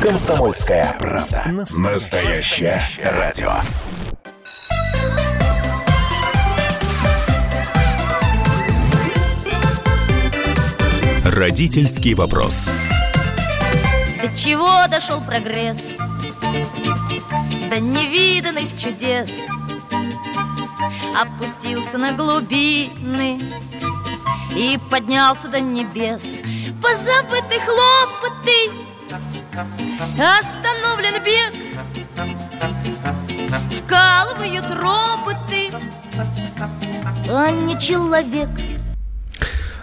Комсомольская правда. Настоящее радио. Родительский вопрос. До чего дошел прогресс? До невиданных чудес Опустился на глубины И поднялся до небес Позабыты хлопоты Остановлен бег Вкалывают роботы А не человек –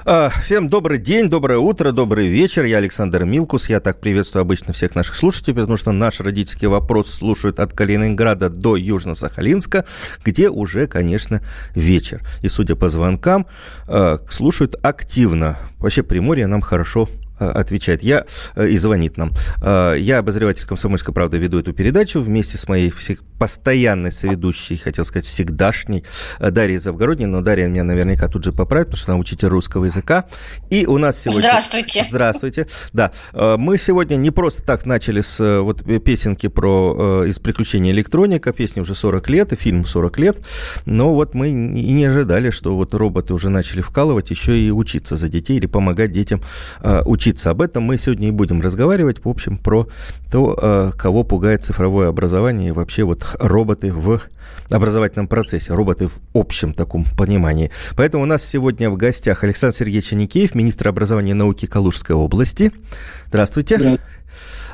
а, всем добрый день, доброе утро, добрый вечер. Я Александр Милкус. Я так приветствую обычно всех наших слушателей, потому что наш родительский вопрос слушают от Калининграда до Южно-Сахалинска, где уже, конечно, вечер. И, судя по звонкам, а, слушают активно. Вообще, Приморье нам хорошо отвечает. Я, э, и звонит нам. Э, я, обозреватель «Комсомольской правды», веду эту передачу вместе с моей постоянной соведущей, хотел сказать, всегдашней Дарьей Завгородней, но Дарья меня наверняка тут же поправит, потому что она учитель русского языка. И у нас сегодня... Здравствуйте. Здравствуйте. Да. Мы сегодня не просто так начали с вот песенки про из приключения электроника, песни уже 40 лет, и фильм 40 лет, но вот мы и не ожидали, что вот роботы уже начали вкалывать, еще и учиться за детей или помогать детям учиться учиться. Об этом мы сегодня и будем разговаривать, в общем, про то, э, кого пугает цифровое образование и вообще вот роботы в образовательном процессе, роботы в общем таком понимании. Поэтому у нас сегодня в гостях Александр Сергеевич Аникеев, министр образования и науки Калужской области. Здравствуйте. Здравствуйте.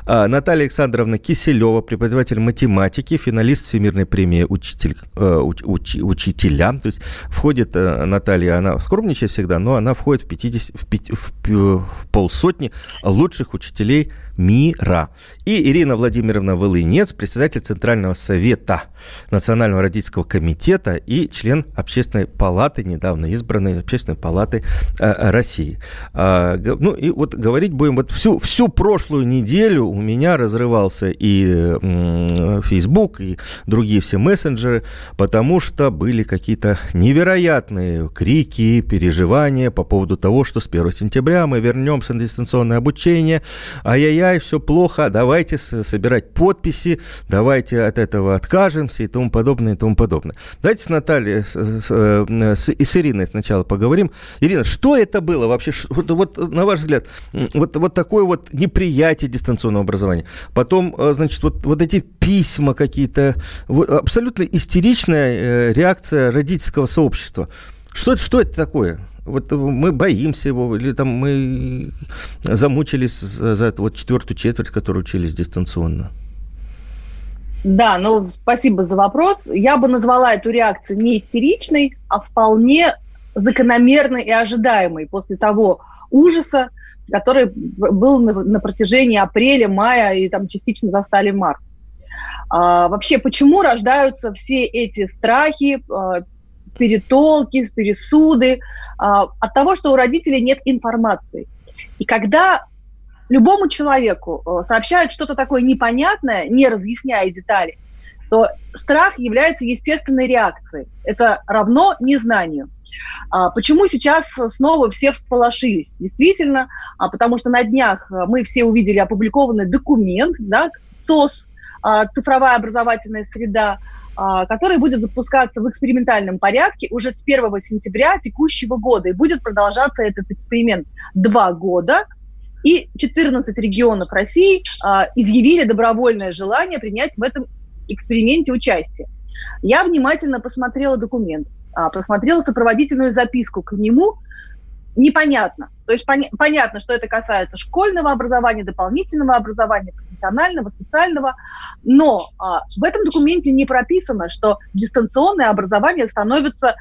А, Наталья Александровна Киселева, преподаватель математики, финалист Всемирной премии учитель, э, уч, уч, учителя. То есть входит э, Наталья, она скромничает всегда, но она входит в, 50, в, 5, в, в полсотни лучших учителей мира. И Ирина Владимировна Волынец, председатель Центрального совета Национального родительского комитета и член Общественной палаты, недавно избранной Общественной палаты э, России. А, ну и вот говорить будем, вот всю, всю прошлую неделю у меня разрывался и Facebook, и другие все мессенджеры, потому что были какие-то невероятные крики, переживания по поводу того, что с 1 сентября мы вернемся на дистанционное обучение, ай-яй-яй, все плохо, давайте собирать подписи, давайте от этого откажемся и тому подобное, и тому подобное. Давайте с Натальей с, э, и с Ириной сначала поговорим. Ирина, что это было вообще? Вот, вот на ваш взгляд, вот, вот такое вот неприятие дистанционного образования. Потом, э, значит, вот, вот эти письма какие-то, вот, абсолютно истеричная э, реакция родительского сообщества. Что, что это такое? Вот мы боимся его, или там мы замучились за, за вот четвертую четверть, которую учились дистанционно. Да, ну спасибо за вопрос. Я бы назвала эту реакцию не истеричной, а вполне закономерной и ожидаемой после того ужаса, который был на, на протяжении апреля, мая и там частично застали март. А, вообще, почему рождаются все эти страхи, а, перетолки, пересуды? А, от того, что у родителей нет информации. И когда любому человеку а, сообщают что-то такое непонятное, не разъясняя детали, то страх является естественной реакцией. Это равно незнанию. А, почему сейчас снова все всполошились? Действительно, а, потому что на днях мы все увидели опубликованный документ, да, ЦОС, а, цифровая образовательная среда, который будет запускаться в экспериментальном порядке уже с 1 сентября текущего года. И будет продолжаться этот эксперимент два года. И 14 регионов России изъявили добровольное желание принять в этом эксперименте участие. Я внимательно посмотрела документ. А, посмотрела сопроводительную записку к нему, непонятно. То есть пон- понятно, что это касается школьного образования, дополнительного образования, профессионального, специального, но а, в этом документе не прописано, что дистанционное образование становится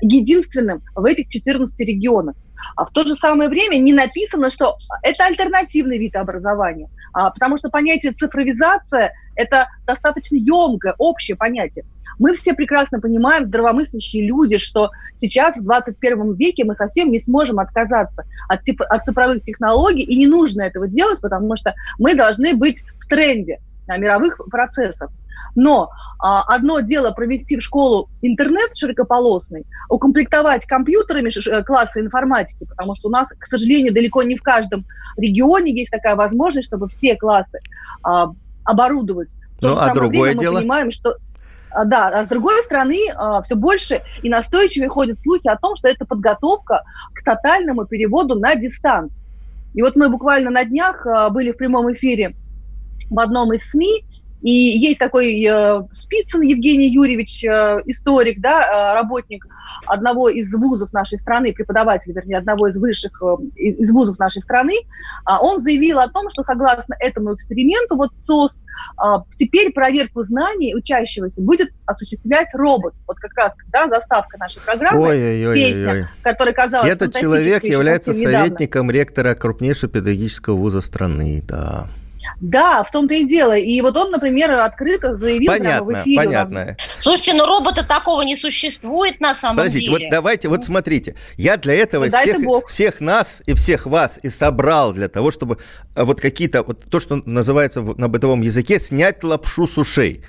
единственным в этих 14 регионах. А в то же самое время не написано, что это альтернативный вид образования, а, потому что понятие цифровизация – это достаточно емкое, общее понятие. Мы все прекрасно понимаем, здравомыслящие люди, что сейчас в 21 веке мы совсем не сможем отказаться от, типа, от цифровых технологий, и не нужно этого делать, потому что мы должны быть в тренде. Мировых процессов. Но а, одно дело провести в школу интернет широкополосный, укомплектовать компьютерами классы информатики, потому что у нас, к сожалению, далеко не в каждом регионе есть такая возможность, чтобы все классы а, оборудовать. ну, а другое дело? Мы понимаем, что а, да, а с другой стороны, а, все больше и настойчивее ходят слухи о том, что это подготовка к тотальному переводу на дистант. И вот мы буквально на днях а, были в прямом эфире в одном из СМИ, и есть такой э, Спицын Евгений Юрьевич, э, историк, да, э, работник одного из вузов нашей страны, преподаватель, вернее, одного из высших э, из вузов нашей страны, э, он заявил о том, что согласно этому эксперименту, вот СОС, э, теперь проверку знаний учащегося будет осуществлять робот. Вот как раз, да, заставка нашей программы, ой, ой, песня, ой, ой. которая казалась Этот человек является советником ректора крупнейшего педагогического вуза страны, да. Да, в том-то и дело. И вот он, например, открыто заявил понятно, прямо в эфире. Понятно, Слушайте, но робота такого не существует на самом Подождите, деле. вот давайте, вот смотрите. Я для этого всех, всех нас и всех вас и собрал для того, чтобы э, вот какие-то, вот то, что называется на бытовом языке, снять лапшу с ушей.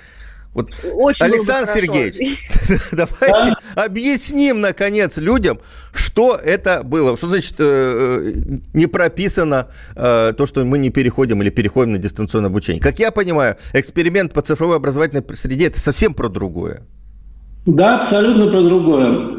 Вот, Очень Александр Сергеевич, давайте да? объясним, наконец, людям, что это было. Что значит э, э, не прописано э, то, что мы не переходим или переходим на дистанционное обучение? Как я понимаю, эксперимент по цифровой образовательной среде – это совсем про другое. Да, абсолютно про другое.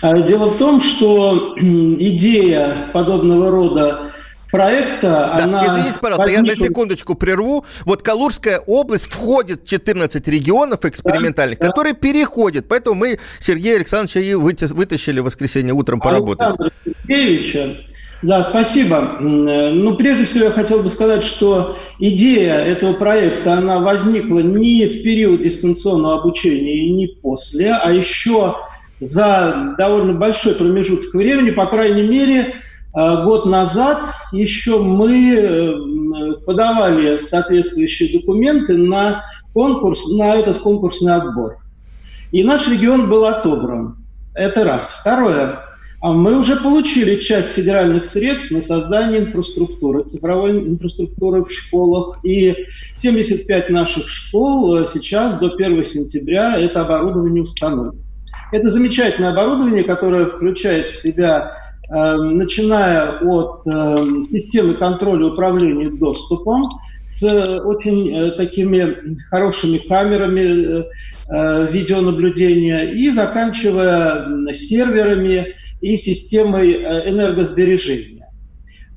А, дело в том, что идея подобного рода проекта. Да, она извините, пожалуйста, возникла... я на секундочку прерву. Вот Калужская область входит в 14 регионов экспериментальных, да, которые да. переходят. Поэтому мы Сергея Александровича и вытащили в воскресенье утром поработать. Александра Сергеевича. Да, спасибо. Ну, прежде всего, я хотел бы сказать, что идея этого проекта, она возникла не в период дистанционного обучения и не после, а еще за довольно большой промежуток времени, по крайней мере, год назад еще мы э, подавали соответствующие документы на конкурс, на этот конкурсный отбор. И наш регион был отобран. Это раз. Второе. А мы уже получили часть федеральных средств на создание инфраструктуры, цифровой инфраструктуры в школах. И 75 наших школ э, сейчас до 1 сентября это оборудование установлено. Это замечательное оборудование, которое включает в себя начиная от эм, системы контроля управления доступом с очень э, такими хорошими камерами э, э, видеонаблюдения и заканчивая серверами и системой энергосбережения.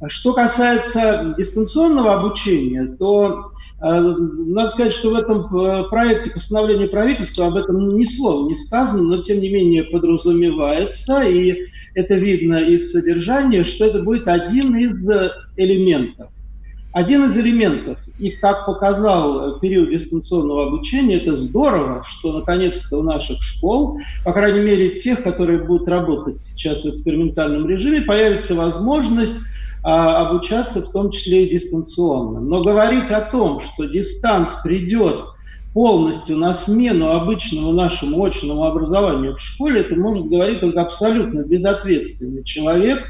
Что касается дистанционного обучения, то надо сказать, что в этом э, проекте постановления правительства об этом ни слова не сказано, но тем не менее подразумевается, и это видно из содержания, что это будет один из элементов. Один из элементов. И как показал период дистанционного обучения, это здорово, что наконец-то у наших школ, по крайней мере тех, которые будут работать сейчас в экспериментальном режиме, появится возможность обучаться в том числе и дистанционно. Но говорить о том, что дистант придет полностью на смену обычному нашему очному образованию в школе, это может говорить только абсолютно безответственный человек,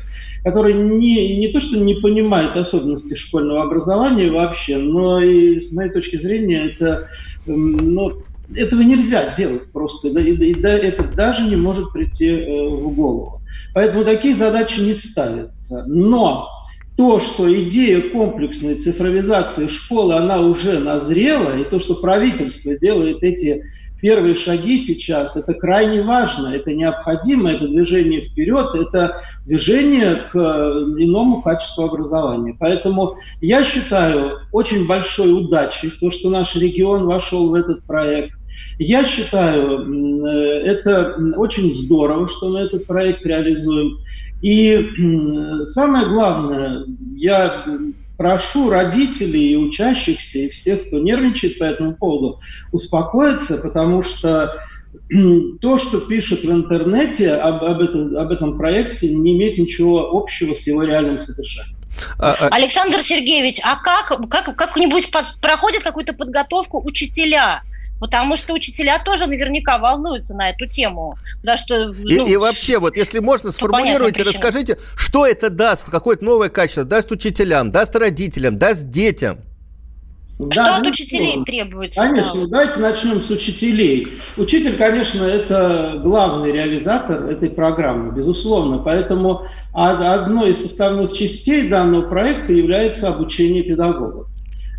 который не, не то что не понимает особенности школьного образования вообще, но и с моей точки зрения это, ну, этого нельзя делать просто, и, и, и это даже не может прийти э, в голову. Поэтому такие задачи не ставятся. Но то, что идея комплексной цифровизации школы, она уже назрела, и то, что правительство делает эти первые шаги сейчас, это крайне важно, это необходимо, это движение вперед, это движение к э, иному качеству образования. Поэтому я считаю очень большой удачей то, что наш регион вошел в этот проект. Я считаю, э, это очень здорово, что мы этот проект реализуем. И самое главное, я прошу родителей и учащихся, и всех, кто нервничает по этому поводу, успокоиться, потому что то, что пишут в интернете об, об, этом, об этом проекте, не имеет ничего общего с его реальным содержанием. А, а Александр Сергеевич, а как, как как-нибудь под, проходит какую-то подготовку учителя? Потому что учителя тоже наверняка волнуются на эту тему. Потому что, ну, и, и вообще, вот если можно, сформулируйте, расскажите, что это даст, какое-то новое качество даст учителям, даст родителям, даст детям? Что да, от учителей требуется? Конечно, да. давайте начнем с учителей. Учитель, конечно, это главный реализатор этой программы, безусловно. Поэтому одной из составных частей данного проекта является обучение педагогов.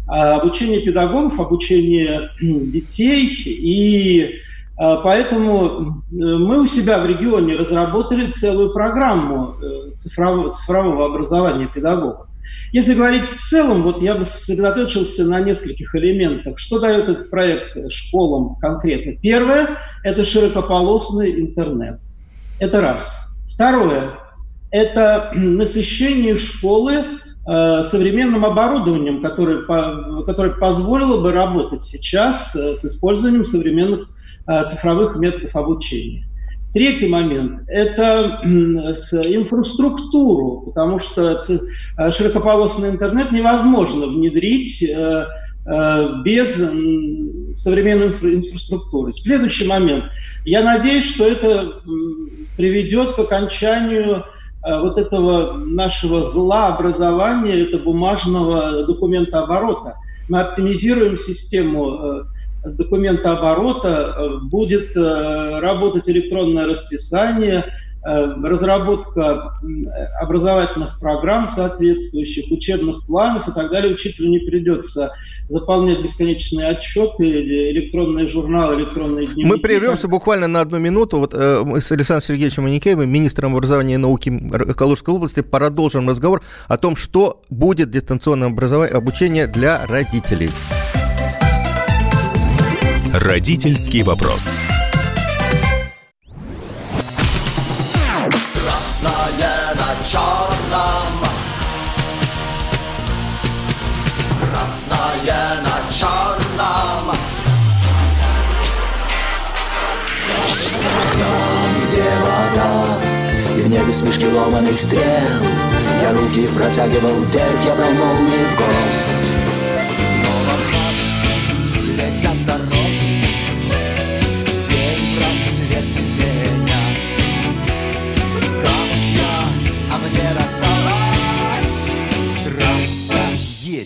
А обучение педагогов, обучение детей и а, Поэтому мы у себя в регионе разработали целую программу э, цифрового, цифрового образования педагогов. Если говорить в целом, вот я бы сосредоточился на нескольких элементах. Что дает этот проект школам конкретно? Первое – это широкополосный интернет. Это раз. Второе – это насыщение школы э, современным оборудованием, которое, которое позволило бы работать сейчас э, с использованием современных э, цифровых методов обучения. Третий момент – это инфраструктуру, потому что э, широкополосный интернет невозможно внедрить э, э, без современной инфраструктуры. Следующий момент. Я надеюсь, что это приведет к окончанию вот этого нашего зла образования, это бумажного документа оборота. Мы оптимизируем систему документооборота э, будет э, работать электронное расписание, э, разработка образовательных программ соответствующих, учебных планов и так далее. Учителю не придется заполнять бесконечные отчеты, электронные журналы, электронные дневники. Мы прервемся буквально на одну минуту. Вот э, мы с Александром Сергеевичем Маникеевым, министром образования и науки Калужской области, продолжим разговор о том, что будет дистанционное образование, обучение для родителей. Родительский вопрос. Красное на Черном. Там, где вода и в небе смешки ломаных стрел, я руки протягивал вверх, я брал молнии в гость.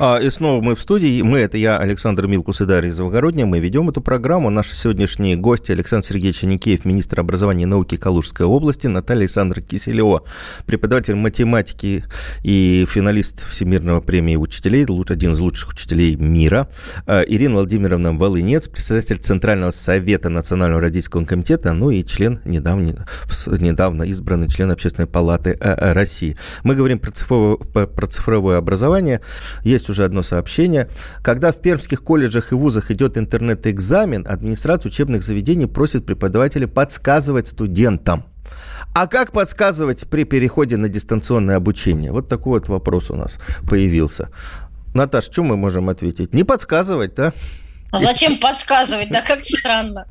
А, и снова мы в студии. Мы, это я, Александр Милкус и Дарья Завгородняя. Мы ведем эту программу. Наши сегодняшние гости Александр Сергеевич Никеев, министр образования и науки Калужской области, Наталья Александра Киселева, преподаватель математики и финалист Всемирного премии учителей, один из лучших учителей мира, а, Ирина Владимировна Волынец, председатель Центрального совета Национального родительского комитета, ну и член недавно, недавно избранный член Общественной палаты а, России. Мы говорим про цифровое, про цифровое образование. Есть уже одно сообщение. Когда в пермских колледжах и вузах идет интернет-экзамен, администрация учебных заведений просит преподавателей подсказывать студентам. А как подсказывать при переходе на дистанционное обучение? Вот такой вот вопрос у нас появился. Наташ, что мы можем ответить? Не подсказывать, да? А зачем подсказывать? Да как странно.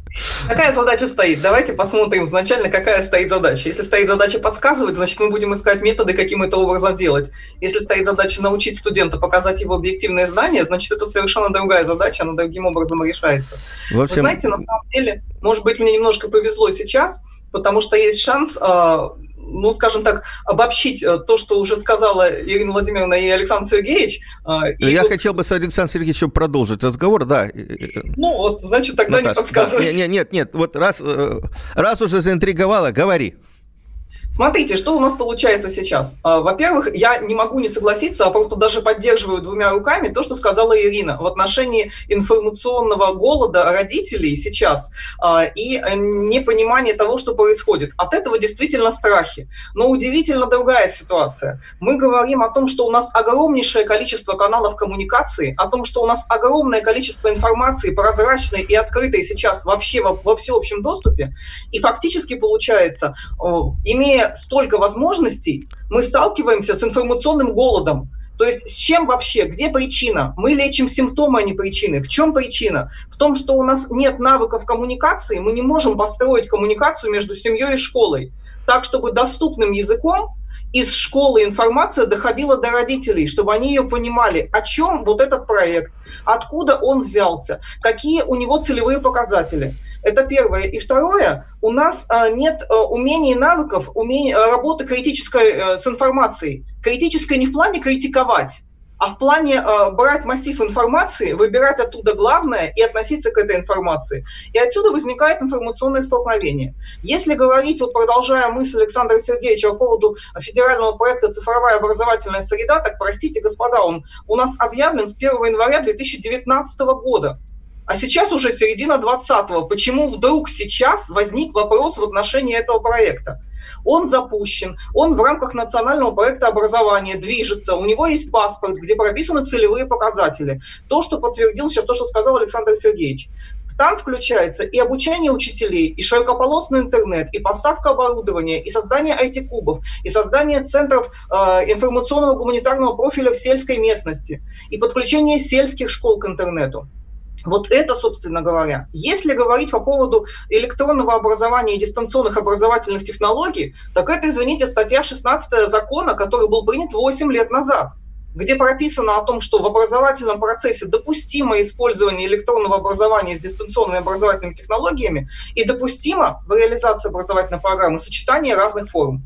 Какая задача стоит? Давайте посмотрим изначально, какая стоит задача. Если стоит задача подсказывать, значит, мы будем искать методы, каким это образом делать. Если стоит задача научить студента, показать его объективные знания, значит, это совершенно другая задача, она другим образом решается. В общем... Вы знаете, на самом деле, может быть, мне немножко повезло сейчас, потому что есть шанс а, ну, скажем так, обобщить э, то, что уже сказала Ирина Владимировна и Александр Сергеевич. Э, и Я вот... хотел бы с Александром Сергеевичем продолжить разговор, да. Ну, вот, значит, тогда Наташа, не подсказывай. Да. Нет, нет, нет, вот раз, э, раз уже заинтриговала, говори. Смотрите, что у нас получается сейчас. А, во-первых, я не могу не согласиться, а просто даже поддерживаю двумя руками то, что сказала Ирина в отношении информационного голода родителей сейчас а, и непонимания того, что происходит. От этого действительно страхи. Но удивительно другая ситуация. Мы говорим о том, что у нас огромнейшее количество каналов коммуникации, о том, что у нас огромное количество информации прозрачной и открытой сейчас вообще во, во всеобщем доступе. И фактически получается, имея столько возможностей, мы сталкиваемся с информационным голодом. То есть с чем вообще, где причина? Мы лечим симптомы, а не причины. В чем причина? В том, что у нас нет навыков коммуникации, мы не можем построить коммуникацию между семьей и школой так, чтобы доступным языком из школы информация доходила до родителей, чтобы они ее понимали, о чем вот этот проект, откуда он взялся, какие у него целевые показатели. Это первое. И второе, у нас а, нет а, умений и навыков умений, а, работы критической а, с информацией. Критической не в плане критиковать, а в плане э, брать массив информации, выбирать оттуда главное и относиться к этой информации. И отсюда возникает информационное столкновение. Если говорить, вот продолжая мысль Александра Сергеевича по поводу федерального проекта «Цифровая образовательная среда», так, простите, господа, он у нас объявлен с 1 января 2019 года. А сейчас уже середина 20-го. Почему вдруг сейчас возник вопрос в отношении этого проекта? Он запущен, он в рамках национального проекта образования движется, у него есть паспорт, где прописаны целевые показатели. То, что подтвердил сейчас, то, что сказал Александр Сергеевич. Там включается и обучение учителей, и широкополосный интернет, и поставка оборудования, и создание IT-кубов, и создание центров э, информационного гуманитарного профиля в сельской местности, и подключение сельских школ к интернету. Вот это, собственно говоря. Если говорить по поводу электронного образования и дистанционных образовательных технологий, так это, извините, статья 16 закона, который был принят 8 лет назад где прописано о том, что в образовательном процессе допустимо использование электронного образования с дистанционными образовательными технологиями и допустимо в реализации образовательной программы сочетание разных форм.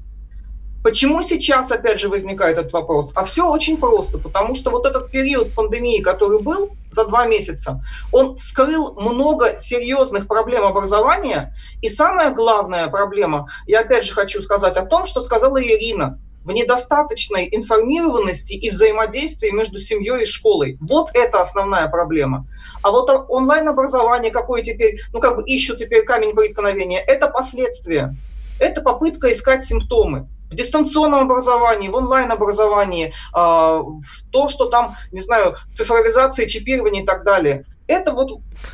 Почему сейчас, опять же, возникает этот вопрос? А все очень просто, потому что вот этот период пандемии, который был за два месяца, он вскрыл много серьезных проблем образования. И самая главная проблема, я опять же хочу сказать о том, что сказала Ирина, в недостаточной информированности и взаимодействии между семьей и школой. Вот это основная проблема. А вот онлайн-образование, какое теперь, ну как бы ищут теперь камень преткновения, это последствия. Это попытка искать симптомы в дистанционном образовании, в онлайн-образовании, а, в то, что там, не знаю, цифровизация, чипирование и так далее. Это вот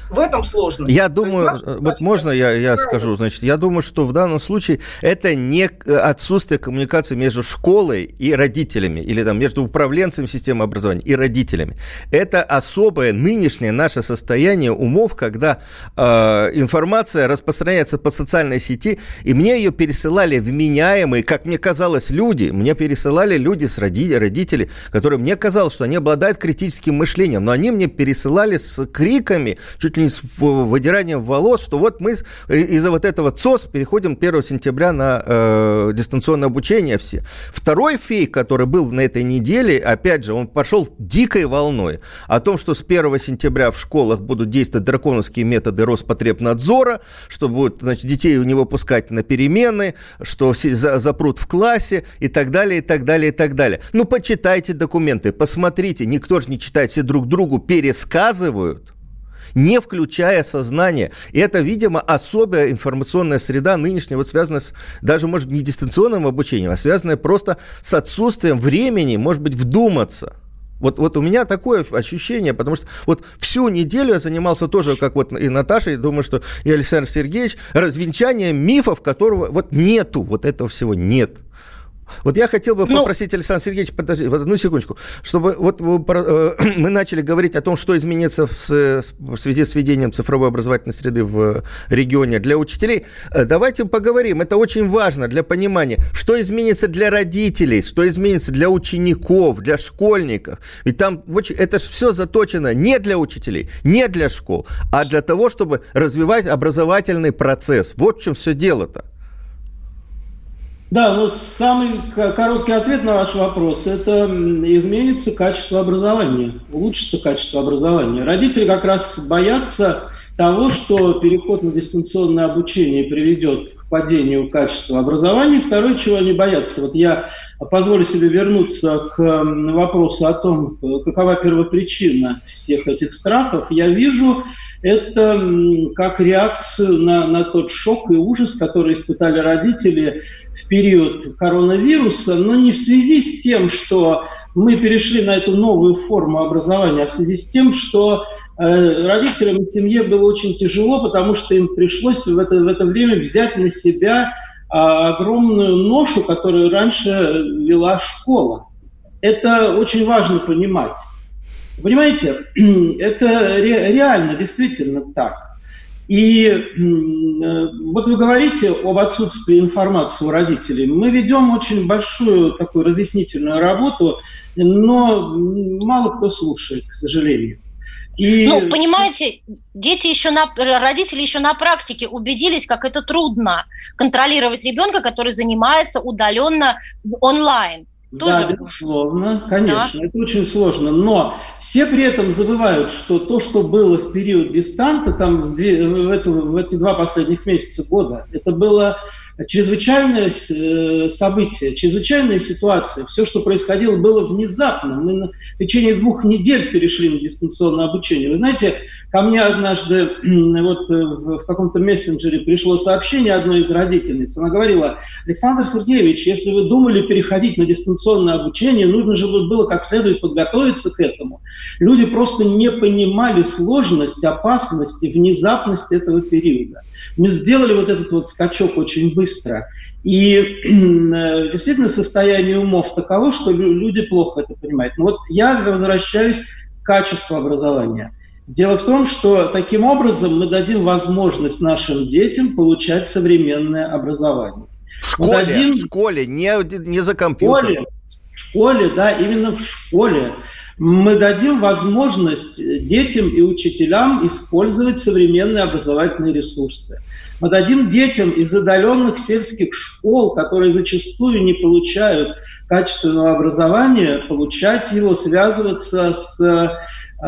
в этом сложно. Я думаю, есть, э, вот можно я, я скажу, значит, я думаю, что в данном случае это не отсутствие коммуникации между школой и родителями, или там между управленцем системы образования и родителями. Это особое нынешнее наше состояние умов, когда э, информация распространяется по социальной сети, и мне ее пересылали вменяемые, как мне казалось, люди, мне пересылали люди с роди, родители, которые мне казалось, что они обладают критическим мышлением, но они мне пересылали с криками, чуть ли не с выдиранием волос, что вот мы из-за вот этого ЦОС переходим 1 сентября на э, дистанционное обучение все. Второй фейк, который был на этой неделе, опять же, он пошел дикой волной о том, что с 1 сентября в школах будут действовать драконовские методы Роспотребнадзора, что будут значит, детей не выпускать на перемены, что все запрут в классе и так далее, и так далее, и так далее. Ну, почитайте документы, посмотрите, никто же не читает, все друг другу пересказывают не включая сознание. И это, видимо, особая информационная среда нынешняя, вот связанная с даже, может, не дистанционным обучением, а связанная просто с отсутствием времени, может быть, вдуматься. Вот, вот у меня такое ощущение, потому что вот всю неделю я занимался тоже, как вот и Наташа, и думаю, что и Александр Сергеевич, развенчанием мифов, которого вот нету, вот этого всего нет. Вот я хотел бы ну, попросить Александр Сергеевич, подожди, вот одну секундочку, чтобы вот э, мы начали говорить о том, что изменится в, связи с введением цифровой образовательной среды в регионе для учителей. Э, давайте поговорим, это очень важно для понимания, что изменится для родителей, что изменится для учеников, для школьников. Ведь там это же все заточено не для учителей, не для школ, а для того, чтобы развивать образовательный процесс. Вот в чем все дело-то. Да, ну самый короткий ответ на ваш вопрос – это изменится качество образования, улучшится качество образования. Родители как раз боятся того, что переход на дистанционное обучение приведет к падению качества образования. Второе, чего они боятся. Вот я позволю себе вернуться к вопросу о том, какова первопричина всех этих страхов. Я вижу это как реакцию на, на тот шок и ужас, который испытали родители в период коронавируса, но не в связи с тем, что мы перешли на эту новую форму образования, а в связи с тем, что э, родителям и семье было очень тяжело, потому что им пришлось в это, в это время взять на себя э, огромную ношу, которую раньше вела школа. Это очень важно понимать. Понимаете, это ре, реально, действительно так. И э, вот вы говорите об отсутствии информации у родителей. Мы ведем очень большую такую разъяснительную работу, но мало кто слушает, к сожалению. И... Ну, понимаете, дети еще на, родители еще на практике убедились, как это трудно контролировать ребенка, который занимается удаленно онлайн. Тоже... Да, безусловно, конечно, да. это очень сложно. Но все при этом забывают, что то, что было в период дистанта, там в, две, в, эту, в эти два последних месяца года, это было чрезвычайное э, событие, чрезвычайная ситуация. Все, что происходило, было внезапно. Мы в течение двух недель перешли на дистанционное обучение. Вы знаете, ко мне однажды вот э, в каком-то мессенджере пришло сообщение одной из родительниц. Она говорила, Александр Сергеевич, если вы думали переходить на дистанционное обучение, нужно же было как следует подготовиться к этому. Люди просто не понимали сложность, опасность и внезапность этого периода. Мы сделали вот этот вот скачок очень быстро. И э, действительно состояние умов таково, что люди плохо это понимают. Но вот я возвращаюсь к качеству образования. Дело в том, что таким образом мы дадим возможность нашим детям получать современное образование. В школе, дадим... в школе, не, не за компьютером. В школе, да, именно в школе мы дадим возможность детям и учителям использовать современные образовательные ресурсы. Мы дадим детям из отдаленных сельских школ, которые зачастую не получают качественного образования, получать его, связываться с э,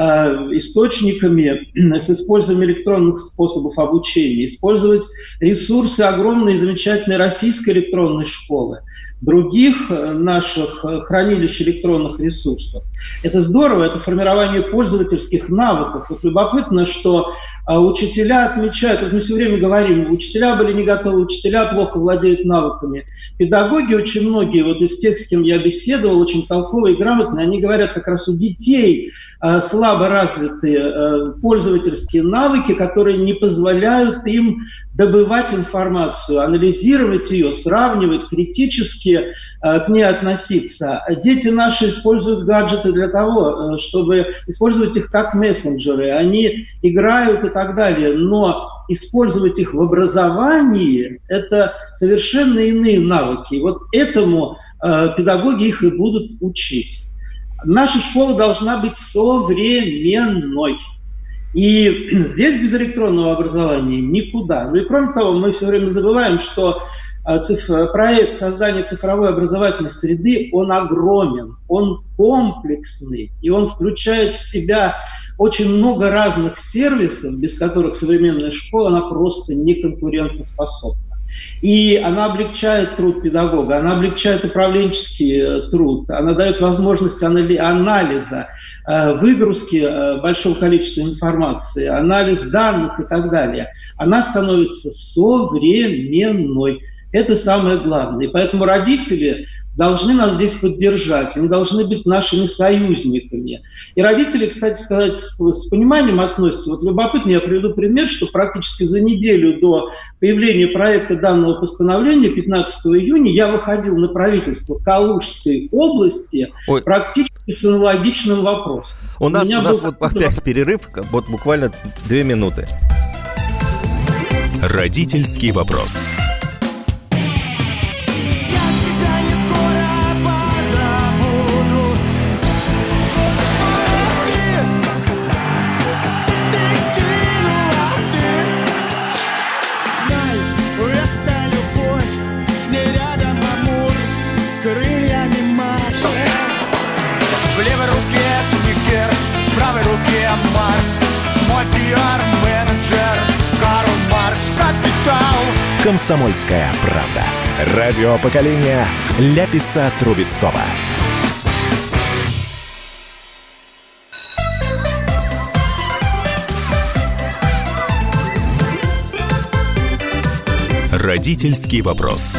источниками, с использованием электронных способов обучения, использовать ресурсы огромной и замечательной российской электронной школы – других э, наших э, хранилищ электронных ресурсов. Это здорово, это формирование пользовательских навыков. Вот любопытно, что а, учителя отмечают, как мы все время говорим, учителя были не готовы, учителя плохо владеют навыками. Педагоги очень многие, вот из тех, с кем я беседовал, очень толковые и грамотные, они говорят, как раз у детей слабо развитые э, пользовательские навыки, которые не позволяют им добывать информацию, анализировать ее, сравнивать, критически э, к ней относиться. Дети наши используют гаджеты для того, чтобы использовать их как мессенджеры. Они играют и так далее. Но использовать их в образовании – это совершенно иные навыки. Вот этому педагоги их и будут учить. Наша школа должна быть современной. И здесь без электронного образования никуда. Ну и кроме того, мы все время забываем, что а, проект создания цифровой образовательной среды, он огромен, он комплексный, и он включает в себя очень много разных сервисов, без которых современная школа, она просто не конкурентоспособна. И она облегчает труд педагога, она облегчает управленческий э, труд, она дает возможность анализа, э, выгрузки э, большого количества информации, анализ данных и так далее. Она становится современной. Это самое главное. И поэтому родители должны нас здесь поддержать, они должны быть нашими союзниками. И родители, кстати сказать, с, с пониманием относятся. Вот любопытно, я приведу пример, что практически за неделю до появления проекта данного постановления, 15 июня, я выходил на правительство Калужской области Ой. практически с аналогичным вопросом. У нас, у, у нас вот опять перерыв, вот буквально две минуты. Родительский вопрос. «Комсомольская правда». Радио поколения Ляписа Трубецкого. Родительский вопрос.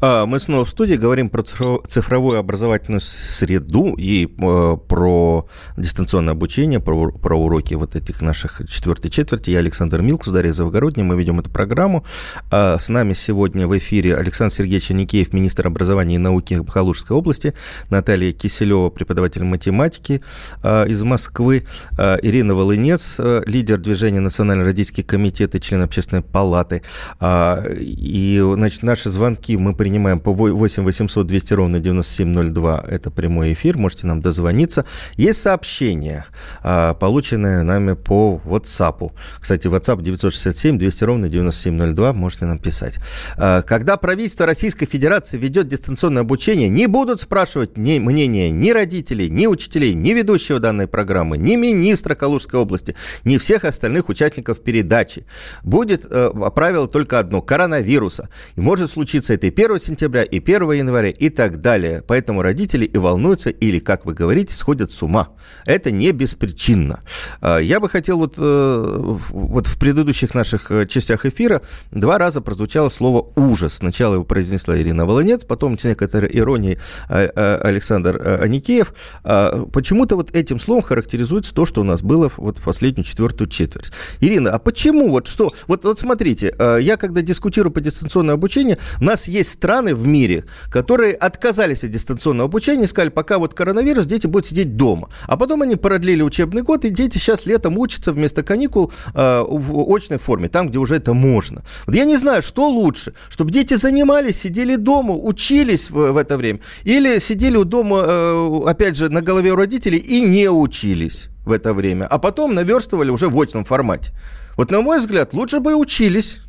А, мы снова в студии говорим про цифровую образовательную среду и э, про дистанционное обучение, про, про уроки вот этих наших четвертой четверти. Я Александр Милкус, Дарья Завгородняя. Мы ведем эту программу. А, с нами сегодня в эфире Александр Сергеевич Аникеев, министр образования и науки Калужской области, Наталья Киселева, преподаватель математики а, из Москвы, Ирина Волынец, лидер движения Национальный родительский комитет и член общественной палаты. И, значит, наши звонки мы принимаем по 8 800 200 ровно 9702. Это прямой эфир, можете нам дозвониться. Есть сообщение, а, полученное нами по WhatsApp. Кстати, WhatsApp 967 200 ровно 9702, можете нам писать. А, когда правительство Российской Федерации ведет дистанционное обучение, не будут спрашивать ни мнения ни родителей, ни учителей, ни ведущего данной программы, ни министра Калужской области, ни всех остальных участников передачи. Будет э, правило только одно – коронавируса. И может случиться это и 1 сентября, и 1 января, и так далее. Поэтому родители и волнуются, или, как вы говорите, сходят с ума. Это не беспричинно. А, я бы хотел вот, э, вот в предыдущих наших э, частях эфира два раза прозвучало слово «ужас». Сначала его произнесла Ирина Волонец, потом с некоторой иронией а, а, Александр Аникеев. Почему-то вот этим словом характеризуется то, что у нас было вот в последнюю четвертую четверть. Ирина, а почему вот что? Вот, вот смотрите, я когда дискутирую по дистанционному обучению, у нас есть страны в мире, которые отказались от дистанционного обучения, сказали, пока вот коронавирус, дети будут сидеть дома. А потом они продлили учебный год, и дети сейчас летом учатся вместо каникул э, в очной форме, там, где уже это можно. Вот я не знаю, что лучше, чтобы дети занимались, сидели дома, учились в, в это время, или сидели у дома, э, опять же, на голове у родителей и не учились в это время, а потом наверстывали уже в очном формате. Вот, на мой взгляд, лучше бы учились.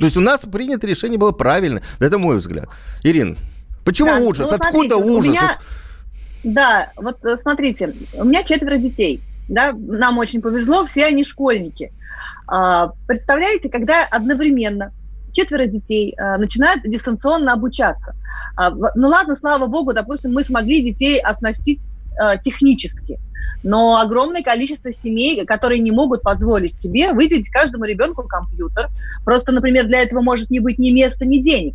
То есть у нас принято решение было правильно. Это мой взгляд. Ирина, почему да, ужас? Ну, Откуда смотрите, ужас? Меня... Да, вот э, смотрите, у меня четверо детей. Да, нам очень повезло, все они школьники. А, представляете, когда одновременно четверо детей а, начинают дистанционно обучаться. А, ну ладно, слава богу, допустим, мы смогли детей оснастить а, технически но огромное количество семей, которые не могут позволить себе выделить каждому ребенку компьютер. Просто, например, для этого может не быть ни места, ни денег.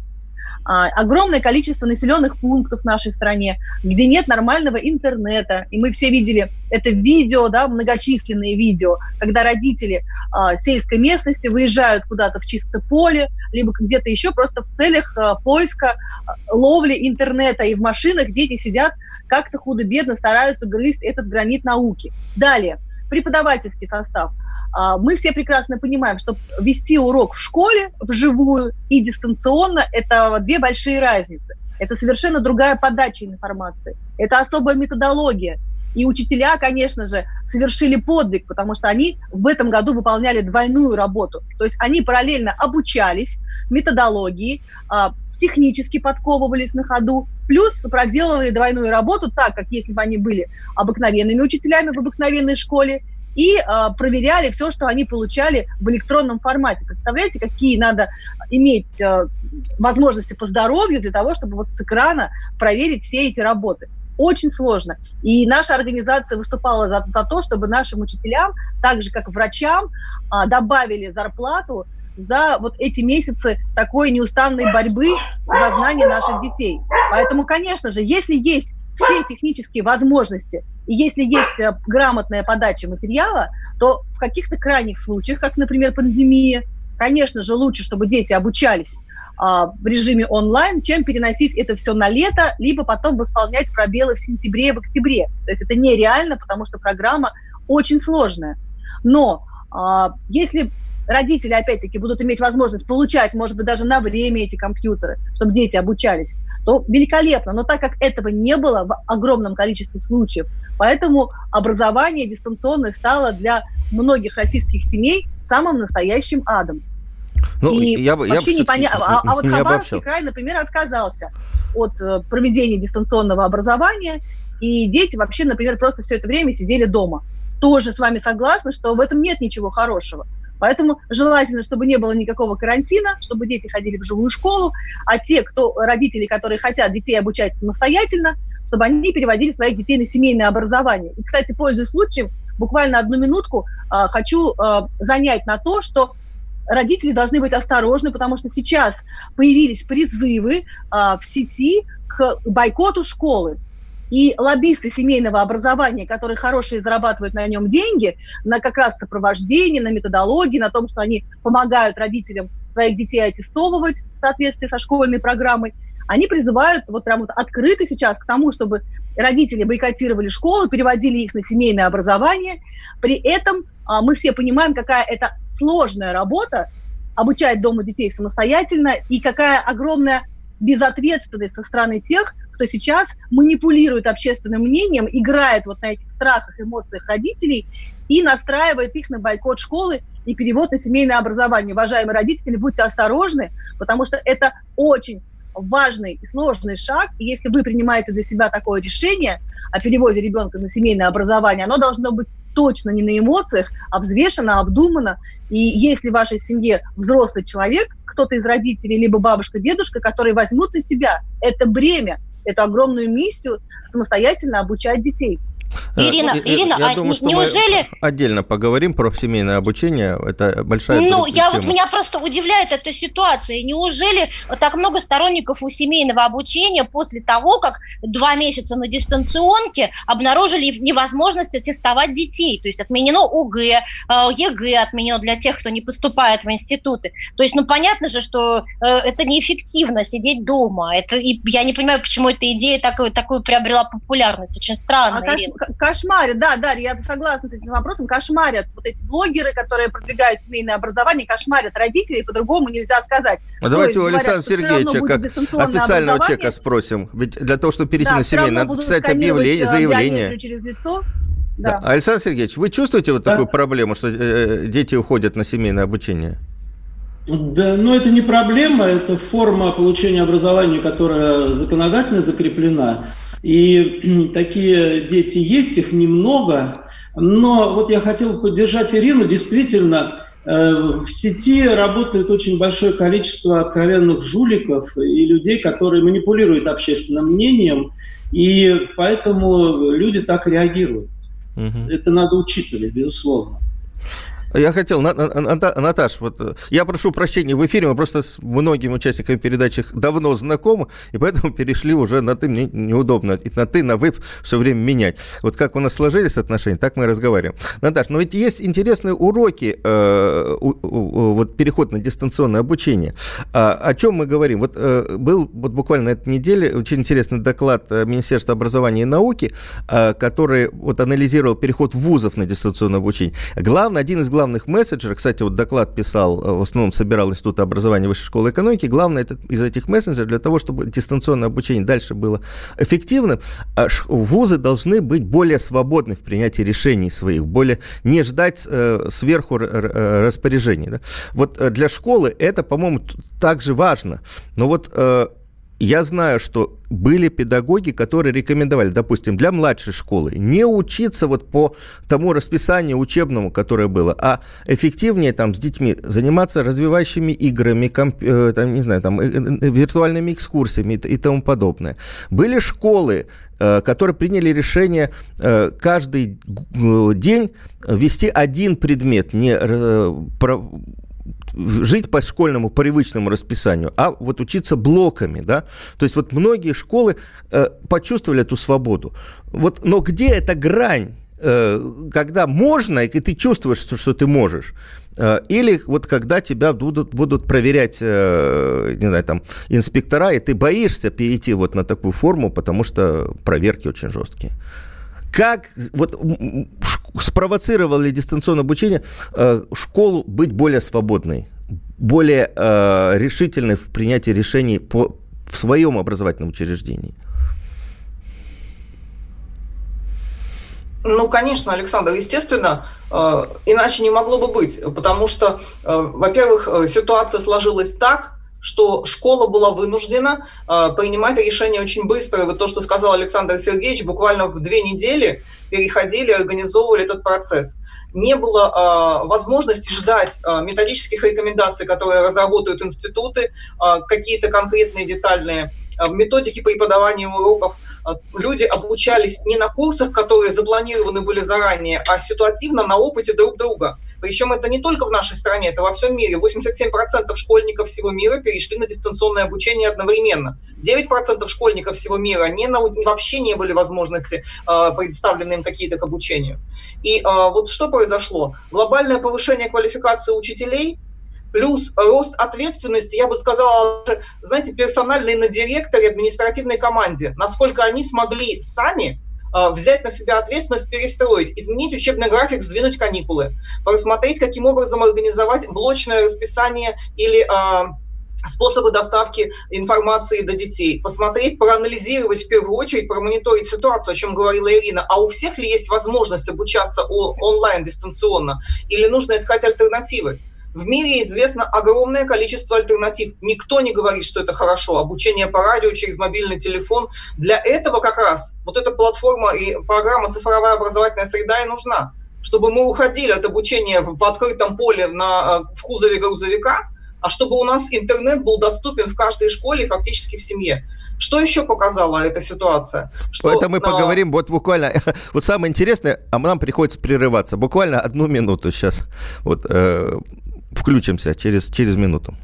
А, огромное количество населенных пунктов в нашей стране, где нет нормального интернета. И мы все видели это видео, да, многочисленные видео, когда родители а, сельской местности выезжают куда-то в чистое поле, либо где-то еще просто в целях а, поиска а, ловли интернета. И в машинах дети сидят как-то худо-бедно стараются грызть этот гранит науки. Далее, преподавательский состав. А, мы все прекрасно понимаем, что вести урок в школе вживую и дистанционно – это две большие разницы. Это совершенно другая подача информации. Это особая методология. И учителя, конечно же, совершили подвиг, потому что они в этом году выполняли двойную работу. То есть они параллельно обучались методологии, а, технически подковывались на ходу, плюс проделывали двойную работу так, как если бы они были обыкновенными учителями в обыкновенной школе, и э, проверяли все, что они получали в электронном формате. Представляете, какие надо иметь э, возможности по здоровью для того, чтобы вот с экрана проверить все эти работы. Очень сложно. И наша организация выступала за, за то, чтобы нашим учителям, так же как врачам, э, добавили зарплату за вот эти месяцы такой неустанной борьбы за знания наших детей. Поэтому, конечно же, если есть все технические возможности, и если есть э, грамотная подача материала, то в каких-то крайних случаях, как, например, пандемия, конечно же, лучше, чтобы дети обучались а, в режиме онлайн, чем переносить это все на лето, либо потом восполнять пробелы в сентябре и в октябре. То есть это нереально, потому что программа очень сложная. Но а, если родители, опять-таки, будут иметь возможность получать, может быть, даже на время эти компьютеры, чтобы дети обучались, то великолепно. Но так как этого не было в огромном количестве случаев, поэтому образование дистанционное стало для многих российских семей самым настоящим адом. Ну, и я бы, вообще я непонятно. А, а вот Хабаровский край, например, отказался от э, проведения дистанционного образования, и дети вообще, например, просто все это время сидели дома. Тоже с вами согласна, что в этом нет ничего хорошего. Поэтому желательно, чтобы не было никакого карантина, чтобы дети ходили в живую школу, а те, кто родители, которые хотят детей обучать самостоятельно, чтобы они переводили своих детей на семейное образование. И, кстати, пользуясь случаем, буквально одну минутку э, хочу э, занять на то, что родители должны быть осторожны, потому что сейчас появились призывы а, в сети к бойкоту школы. И лоббисты семейного образования, которые хорошие зарабатывают на нем деньги, на как раз сопровождении, на методологии, на том, что они помогают родителям своих детей аттестовывать в соответствии со школьной программой, они призывают вот прям вот открыто сейчас к тому, чтобы родители бойкотировали школу, переводили их на семейное образование. При этом а, мы все понимаем, какая это сложная работа обучать дома детей самостоятельно и какая огромная безответственность со стороны тех, кто сейчас манипулирует общественным мнением, играет вот на этих страхах, эмоциях родителей и настраивает их на бойкот школы и перевод на семейное образование. Уважаемые родители, будьте осторожны, потому что это очень важный и сложный шаг. И если вы принимаете для себя такое решение о переводе ребенка на семейное образование, оно должно быть точно не на эмоциях, а взвешено, обдумано. И если в вашей семье взрослый человек, кто-то из родителей, либо бабушка, дедушка, которые возьмут на себя это бремя, эту огромную миссию самостоятельно обучать детей. Э, Ирина, я, Ирина, я а думаю, что неужели... Мы отдельно поговорим про семейное обучение, это большая Ну, я тема. вот, меня просто удивляет эта ситуация. Неужели так много сторонников у семейного обучения после того, как два месяца на дистанционке обнаружили невозможность аттестовать детей? То есть отменено ОГЭ, ЕГЭ отменено для тех, кто не поступает в институты. То есть, ну, понятно же, что э, это неэффективно сидеть дома. Это, и я не понимаю, почему эта идея такую, такую приобрела популярность. Очень странно, а, Ирина кошмарят, да, Дарья, я согласна с этим вопросом, кошмарят вот эти блогеры, которые продвигают семейное образование, кошмарят родителей, по-другому нельзя сказать. А давайте у Александра Сергеевича, как официального человека спросим, ведь для того, чтобы перейти да, на семейное, надо писать объявление, э, заявление. Через лицо. Да. Да. Александр Сергеевич, вы чувствуете вот да. такую проблему, что э, дети уходят на семейное обучение? Да, но это не проблема, это форма получения образования, которая законодательно закреплена. И такие дети есть, их немного. Но вот я хотел поддержать Ирину. Действительно, э, в сети работает очень большое количество откровенных жуликов и людей, которые манипулируют общественным мнением, и поэтому люди так реагируют. Угу. Это надо учитывать, безусловно. Я хотел, Наташ, вот э, я прошу прощения в эфире, мы просто с многими участниками передачи давно знакомы, и поэтому перешли уже на ты, мне неудобно, и на ты, на вы все время менять. Вот как у нас сложились отношения, так мы и разговариваем. Наташ, но ведь есть интересные уроки, э, вот переход на дистанционное обучение. А, о чем мы говорим? Вот э, был вот буквально этой неделе очень интересный доклад Министерства образования и науки, который вот анализировал переход вузов на дистанционное обучение. Главный, один из главных главных мессенджеров, кстати, вот доклад писал, э, в основном собирал Институт образования Высшей школы экономики, главное это, из этих мессенджеров для того, чтобы дистанционное обучение дальше было эффективным, а вузы должны быть более свободны в принятии решений своих, более не ждать э, сверху распоряжений. Да? Вот э, для школы это, по-моему, также важно. Но вот э, я знаю, что были педагоги, которые рекомендовали, допустим, для младшей школы не учиться вот по тому расписанию учебному, которое было, а эффективнее там с детьми заниматься развивающими играми, комп, э, там, не знаю, там, э, э, виртуальными экскурсиями и, тому подобное. Были школы, которые приняли решение каждый день вести один предмет, не жить по школьному привычному расписанию, а вот учиться блоками, да. То есть вот многие школы э, почувствовали эту свободу. Вот, но где эта грань? Э, когда можно, и ты чувствуешь, что, что ты можешь, э, или вот когда тебя будут, будут проверять, э, не знаю, там, инспектора, и ты боишься перейти вот на такую форму, потому что проверки очень жесткие. Как вот спровоцировало ли дистанционное обучение э, школу быть более свободной, более э, решительной в принятии решений по, в своем образовательном учреждении? Ну, конечно, Александр, естественно, э, иначе не могло бы быть, потому что, во-первых, ситуация сложилась так, что школа была вынуждена э, принимать решения очень быстро. Вот то, что сказал Александр Сергеевич, буквально в две недели переходили, организовывали этот процесс. Не было э, возможности ждать э, методических рекомендаций, которые разработают институты, э, какие-то конкретные детальные э, методики преподавания уроков. Люди обучались не на курсах, которые запланированы были заранее, а ситуативно на опыте друг друга. Причем это не только в нашей стране, это во всем мире. 87% школьников всего мира перешли на дистанционное обучение одновременно. 9% школьников всего мира не на, вообще не были возможности э, предоставлены им какие-то к обучению. И э, вот что произошло? Глобальное повышение квалификации учителей плюс рост ответственности, я бы сказала, знаете, персональной на директоре административной команде, насколько они смогли сами а, взять на себя ответственность, перестроить, изменить учебный график, сдвинуть каникулы, посмотреть, каким образом организовать блочное расписание или а, способы доставки информации до детей, посмотреть, проанализировать в первую очередь, промониторить ситуацию, о чем говорила Ирина, а у всех ли есть возможность обучаться онлайн, дистанционно, или нужно искать альтернативы. В мире известно огромное количество альтернатив. Никто не говорит, что это хорошо. Обучение по радио через мобильный телефон. Для этого как раз вот эта платформа и программа «Цифровая образовательная среда» и нужна. Чтобы мы уходили от обучения в открытом поле на, э, в кузове грузовика, а чтобы у нас интернет был доступен в каждой школе и фактически в семье. Что еще показала эта ситуация? Что, Это мы поговорим вот буквально. Вот самое интересное, а нам приходится прерываться. Буквально одну минуту сейчас. Вот э, Включимся через, через минуту.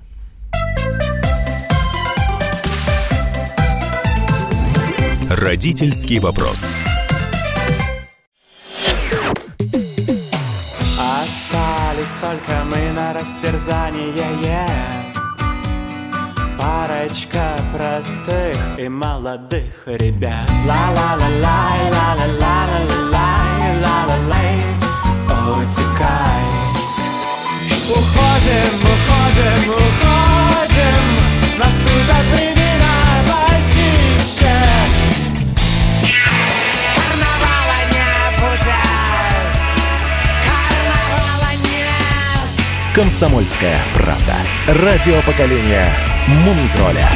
Родительский вопрос. Остались только мы на растерзание Парочка простых и молодых ребят Ла-ла-ла-лай, ла-ла-ла-ла-ла-лай, ла-ла-лай Утекай Уходим, уходим, уходим Наступят времена почище Карнавала не будет Карнавала нет Комсомольская правда. Радио поколения Мумитроля.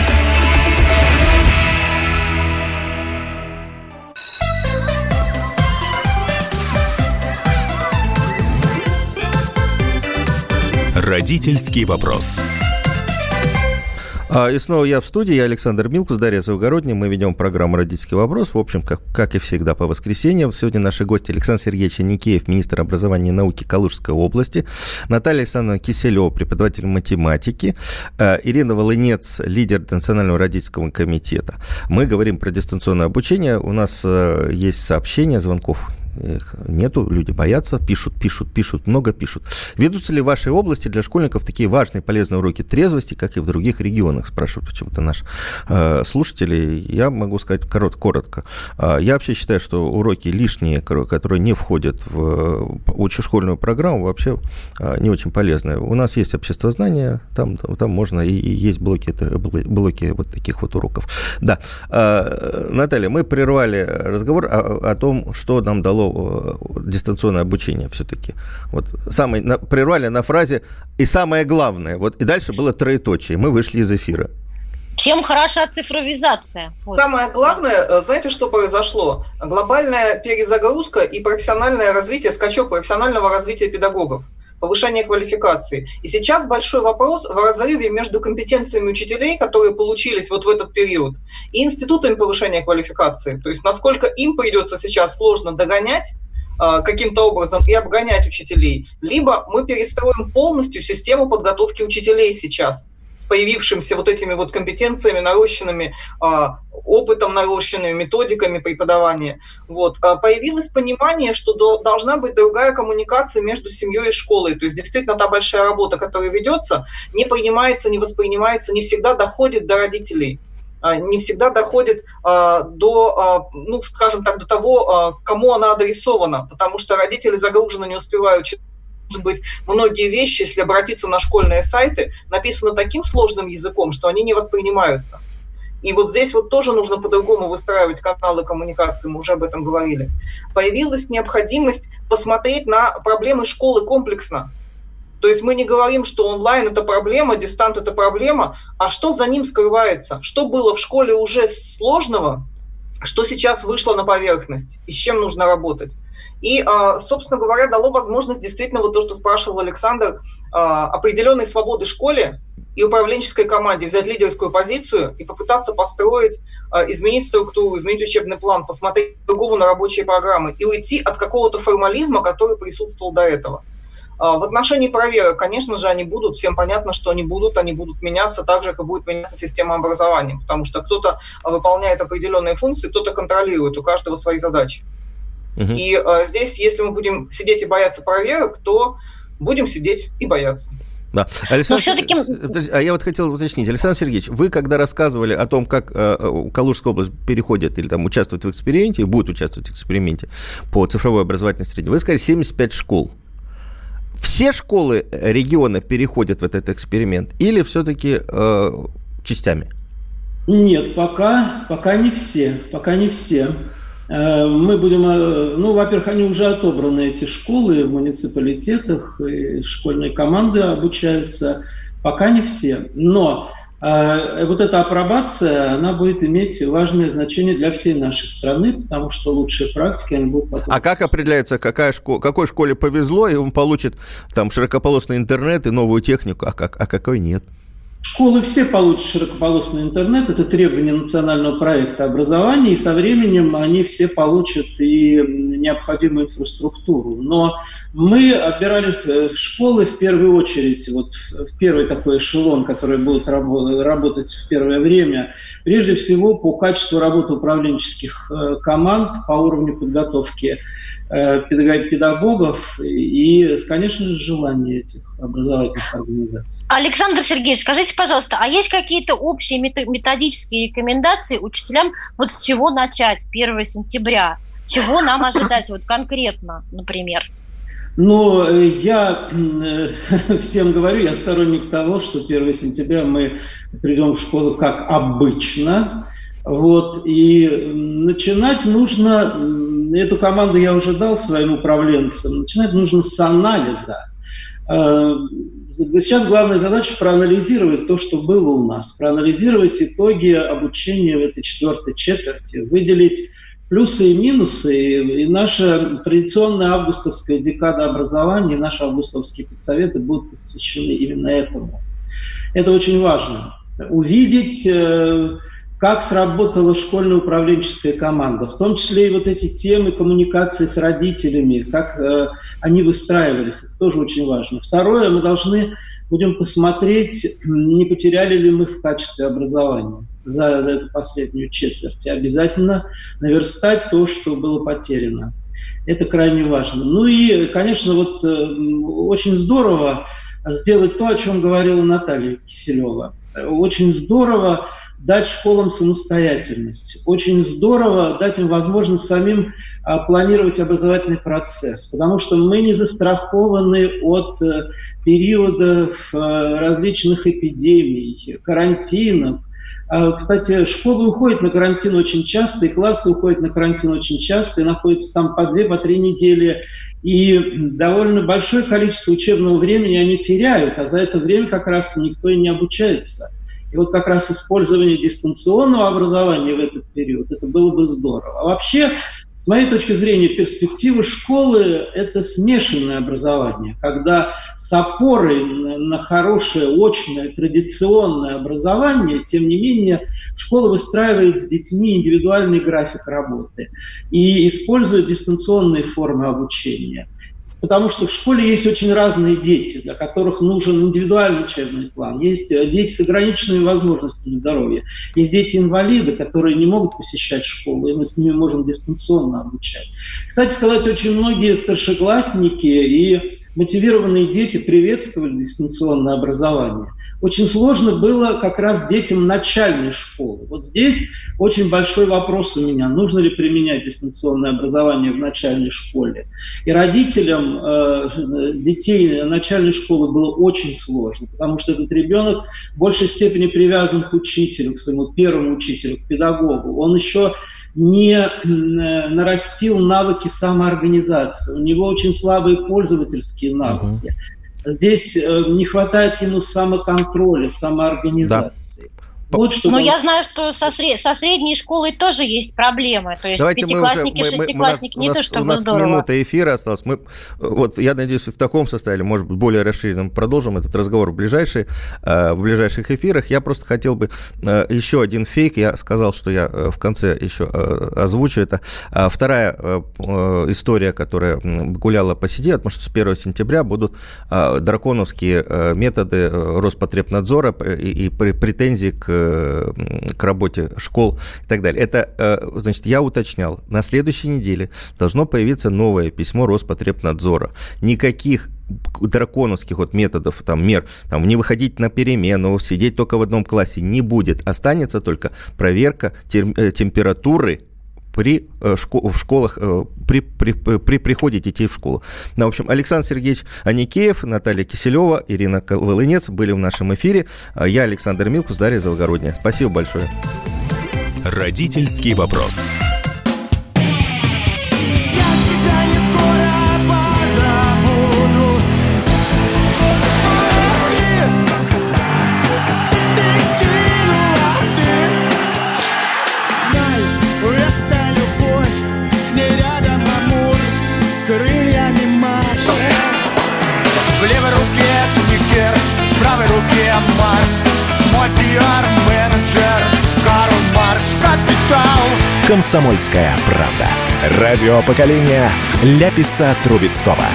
Родительский вопрос. А, и снова я в студии, я Александр Милкус, Дарья Завгородняя. Мы ведем программу «Родительский вопрос». В общем, как, как и всегда, по воскресеньям. Сегодня наши гости Александр Сергеевич Никеев, министр образования и науки Калужской области, Наталья Александровна Киселева, преподаватель математики, а, Ирина Волынец, лидер Национального родительского комитета. Мы говорим про дистанционное обучение. У нас а, есть сообщения, звонков их нету, люди боятся, пишут, пишут, пишут, много пишут. Ведутся ли в вашей области для школьников такие важные полезные уроки трезвости, как и в других регионах, спрашивают почему-то наш э, слушатели. Я могу сказать корот, коротко. Э, я вообще считаю, что уроки лишние, которые не входят в общешкольную программу, вообще э, не очень полезные. У нас есть общество знания, там, там можно и, и есть блоки, это, блоки вот таких вот уроков. Да, э, Наталья, мы прервали разговор о, о том, что нам дало Э, дистанционное обучение все-таки. Вот самое, на, прервали на фразе «и самое главное». Вот, и дальше было троеточие. Мы вышли из эфира. Чем хороша цифровизация? Вот. Самое главное, э, знаете, что произошло? Глобальная перезагрузка и профессиональное развитие, скачок профессионального развития педагогов повышение квалификации. И сейчас большой вопрос в разрыве между компетенциями учителей, которые получились вот в этот период, и институтами повышения квалификации. То есть насколько им придется сейчас сложно догонять э, каким-то образом и обгонять учителей, либо мы перестроим полностью систему подготовки учителей сейчас с появившимися вот этими вот компетенциями, нарощенными, а, опытом нарощенными, методиками преподавания, вот, а, появилось понимание, что должна быть другая коммуникация между семьей и школой. То есть действительно та большая работа, которая ведется, не принимается, не воспринимается, не всегда доходит до родителей а, не всегда доходит а, до, а, ну, скажем так, до того, а, кому она адресована, потому что родители загружены, не успевают читать может быть, многие вещи, если обратиться на школьные сайты, написаны таким сложным языком, что они не воспринимаются. И вот здесь вот тоже нужно по-другому выстраивать каналы коммуникации, мы уже об этом говорили. Появилась необходимость посмотреть на проблемы школы комплексно. То есть мы не говорим, что онлайн это проблема, дистант это проблема, а что за ним скрывается? Что было в школе уже сложного, что сейчас вышло на поверхность и с чем нужно работать? И, а, собственно говоря, дало возможность действительно, вот то, что спрашивал Александр, а, определенной свободы школе и управленческой команде взять лидерскую позицию и попытаться построить, а, изменить структуру, изменить учебный план, посмотреть по-другому на рабочие программы и уйти от какого-то формализма, который присутствовал до этого. В отношении проверок, конечно же, они будут, всем понятно, что они будут, они будут меняться так же, как будет меняться система образования, потому что кто-то выполняет определенные функции, кто-то контролирует, у каждого свои задачи. Мгм. И э, здесь, если мы будем сидеть и бояться проверок, то будем сидеть и бояться. Да. Александр, всё-таки- С- подожди, а я вот хотел уточнить, Александр Сергеевич, вы когда рассказывали о том, как э, э, Калужская область переходит или там участвует в эксперименте, и будет участвовать в эксперименте по цифровой образовательной среде, вы сказали 75 школ. Все школы э, региона переходят в этот эксперимент или все-таки э, частями? Нет, пока, пока не все, пока не все. Э, Мы будем, э, ну, во-первых, они уже отобраны, эти школы в муниципалитетах, и школьные команды обучаются, пока не все. Но э, вот эта апробация, она будет иметь важное значение для всей нашей страны, потому что лучшие практики, они будут потом... А как определяется, какая шко- какой школе повезло, и он получит там широкополосный интернет и новую технику, а, как, а какой нет? Школы все получат широкополосный интернет, это требование национального проекта образования, и со временем они все получат и необходимую инфраструктуру. Но мы отбирали э, школы в первую очередь, вот в первый такой эшелон, который будет рабо- работать в первое время, прежде всего по качеству работы управленческих э, команд, по уровню подготовки педагогов и, конечно же, желание этих образовательных организаций. Александр Сергеевич, скажите, пожалуйста, а есть какие-то общие мето- методические рекомендации учителям, вот с чего начать 1 сентября? Чего нам ожидать вот конкретно, например? Но э, я э, всем говорю, я сторонник того, что 1 сентября мы придем в школу как обычно. Вот, и начинать нужно, эту команду я уже дал своим управленцам, начинать нужно с анализа. Э, Сейчас главная задача проанализировать то, что было у нас, проанализировать итоги обучения в этой четвертой четверти, выделить плюсы и минусы. И наша традиционная августовская декада образования, наши августовские подсоветы будут посвящены именно этому. Это очень важно. Увидеть, э, как сработала школьная управленческая команда, в том числе и вот эти темы коммуникации с родителями, как э, они выстраивались, это тоже очень важно. Второе, мы должны будем посмотреть, не потеряли ли мы в качестве образования за, за эту последнюю четверть. И обязательно наверстать то, что было потеряно. Это крайне важно. Ну и, конечно, вот э, очень здорово сделать то, о чем говорила Наталья Киселева. Очень здорово дать школам самостоятельность. Очень здорово дать им возможность самим а, планировать образовательный процесс, потому что мы не застрахованы от э, периодов э, различных эпидемий, карантинов. А, Кстати, школы уходят на карантин очень часто, и классы уходят на карантин очень часто, и находятся там по две, по три недели. И довольно большое количество учебного времени они теряют, а за это время как раз никто и не обучается. И вот как раз использование дистанционного образования в этот период, это было бы здорово. А вообще, с моей точки зрения, перспективы школы – это смешанное образование, когда с опорой на, хорошее, очное, традиционное образование, тем не менее, школа выстраивает с детьми индивидуальный график работы и использует дистанционные формы обучения. Потому что в школе есть очень разные дети, для которых нужен индивидуальный учебный план. Есть э, дети с ограниченными возможностями здоровья. Есть дети-инвалиды, которые не могут посещать школу, и мы с ними можем дистанционно обучать. Кстати сказать, очень многие старшеклассники и мотивированные дети приветствовали дистанционное образование. Очень сложно было как раз детям начальной школы. Вот здесь очень большой вопрос у меня, нужно ли применять дистанционное образование в начальной школе. И родителям э, детей начальной школы было очень сложно, потому что этот ребенок в большей степени привязан к учителю, к своему первому учителю, к педагогу. Он еще не э, нарастил навыки самоорганизации. У него очень слабые пользовательские навыки. Здесь э, не хватает ему самоконтроля, самоорганизации. Вот что Но там. я знаю, что со, сре- со средней школой тоже есть проблемы. То есть Давайте мы уже- пятиклассники, мы- мы- мы- шестиклассники, у не нас- то У чтобы нас здорово. минута эфира осталась. Мы, вот, я надеюсь, в таком составе, может быть, более расширенном продолжим этот разговор в, ближайшие, э, в ближайших эфирах. Я просто хотел бы э, еще один фейк. Я сказал, что я э, в конце еще озвучу это. А Вторая история, которая гуляла по сети, потому что с 1 сентября будут драконовские методы Роспотребнадзора и, и пр- претензии к, к работе школ и так далее. Это, э, значит, я уточнял, на следующей неделе должно появиться новое письмо Роспотребнадзора. Никаких драконовских вот методов, там, мер, там, не выходить на перемену, сидеть только в одном классе не будет. Останется только проверка тем- э, температуры при, э, в школах, э, при, при, при приходе детей в школу. Ну, в общем, Александр Сергеевич Аникеев, Наталья Киселева, Ирина Волынец были в нашем эфире. А Я Александр Милкус, Дарья Завгородняя. Спасибо большое. Родительский вопрос. Руке Марс Мой пиар-менеджер Карл Маркс Капитал Комсомольская правда. Радио поколения Ляписа Трубецкого.